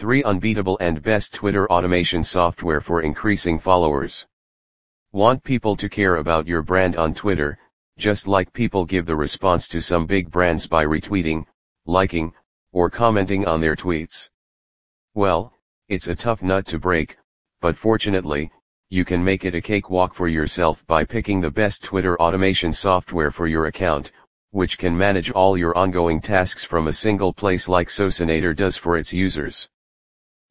3 Unbeatable and Best Twitter Automation Software for Increasing Followers. Want people to care about your brand on Twitter, just like people give the response to some big brands by retweeting, liking, or commenting on their tweets. Well, it's a tough nut to break, but fortunately, you can make it a cakewalk for yourself by picking the best Twitter automation software for your account, which can manage all your ongoing tasks from a single place like Socinator does for its users.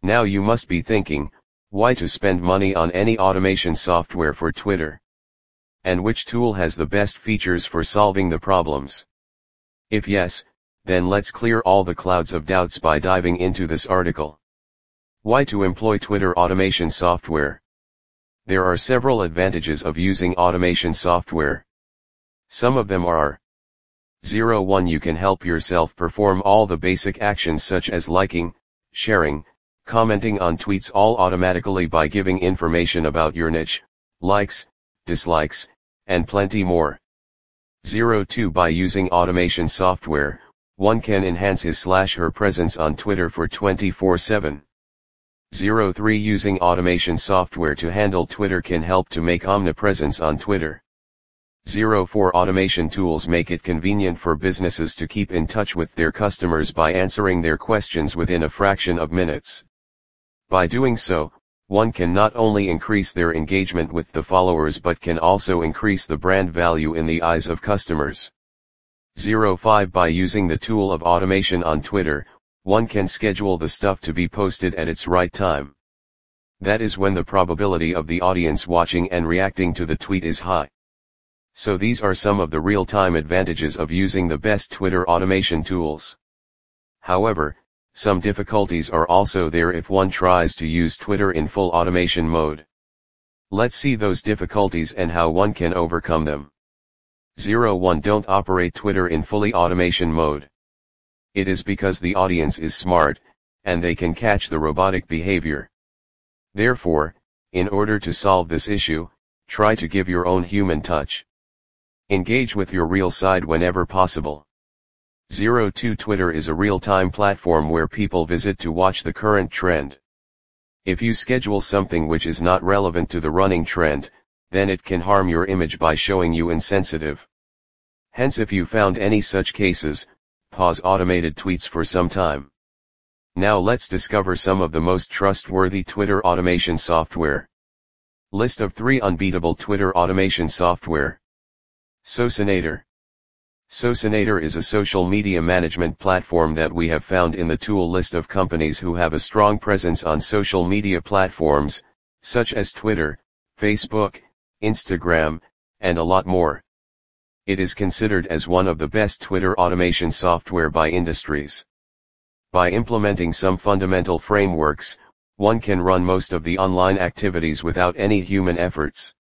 Now you must be thinking, why to spend money on any automation software for Twitter? And which tool has the best features for solving the problems? If yes, then let's clear all the clouds of doubts by diving into this article. Why to employ Twitter automation software? There are several advantages of using automation software. Some of them are 0 1 You can help yourself perform all the basic actions such as liking, sharing, commenting on tweets all automatically by giving information about your niche, likes, dislikes, and plenty more. 02 By using automation software, one can enhance his slash her presence on Twitter for 24-7. 03 Using automation software to handle Twitter can help to make omnipresence on Twitter. 04 Automation tools make it convenient for businesses to keep in touch with their customers by answering their questions within a fraction of minutes. By doing so, one can not only increase their engagement with the followers but can also increase the brand value in the eyes of customers. 05 By using the tool of automation on Twitter, one can schedule the stuff to be posted at its right time. That is when the probability of the audience watching and reacting to the tweet is high. So these are some of the real-time advantages of using the best Twitter automation tools. However, some difficulties are also there if one tries to use Twitter in full automation mode. Let's see those difficulties and how one can overcome them. 01 Don't operate Twitter in fully automation mode. It is because the audience is smart, and they can catch the robotic behavior. Therefore, in order to solve this issue, try to give your own human touch. Engage with your real side whenever possible. 02 Twitter is a real-time platform where people visit to watch the current trend. If you schedule something which is not relevant to the running trend, then it can harm your image by showing you insensitive. Hence if you found any such cases, pause automated tweets for some time. Now let's discover some of the most trustworthy Twitter automation software. List of 3 unbeatable Twitter automation software. Socinator Socinator is a social media management platform that we have found in the tool list of companies who have a strong presence on social media platforms, such as Twitter, Facebook, Instagram, and a lot more. It is considered as one of the best Twitter automation software by industries. By implementing some fundamental frameworks, one can run most of the online activities without any human efforts.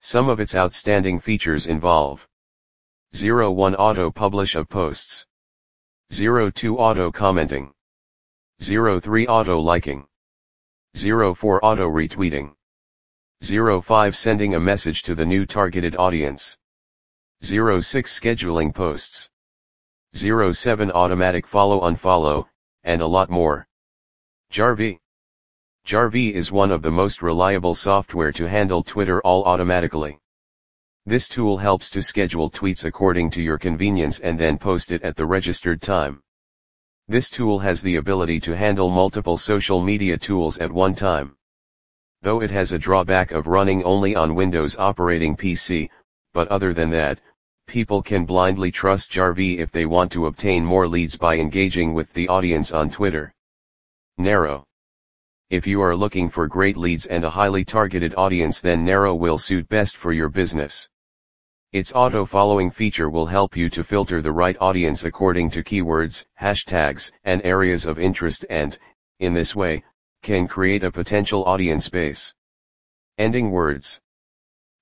Some of its outstanding features involve 01 Auto publish of posts. 02 Auto commenting. 03 Auto liking. 04 Auto retweeting. 05 Sending a message to the new targeted audience. 06 Scheduling posts. 07 Automatic follow unfollow, and a lot more. Jarvee. Jarvee is one of the most reliable software to handle Twitter all automatically. This tool helps to schedule tweets according to your convenience and then post it at the registered time. This tool has the ability to handle multiple social media tools at one time. Though it has a drawback of running only on Windows operating PC, but other than that, people can blindly trust Jarvee if they want to obtain more leads by engaging with the audience on Twitter. Narrow. If you are looking for great leads and a highly targeted audience then Narrow will suit best for your business. Its auto-following feature will help you to filter the right audience according to keywords, hashtags, and areas of interest and, in this way, can create a potential audience base. Ending words.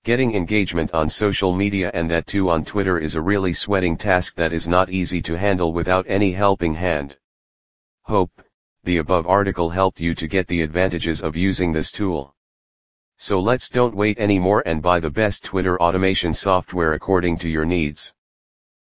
Getting engagement on social media and that too on Twitter is a really sweating task that is not easy to handle without any helping hand. Hope, the above article helped you to get the advantages of using this tool. So let's don't wait anymore and buy the best Twitter automation software according to your needs.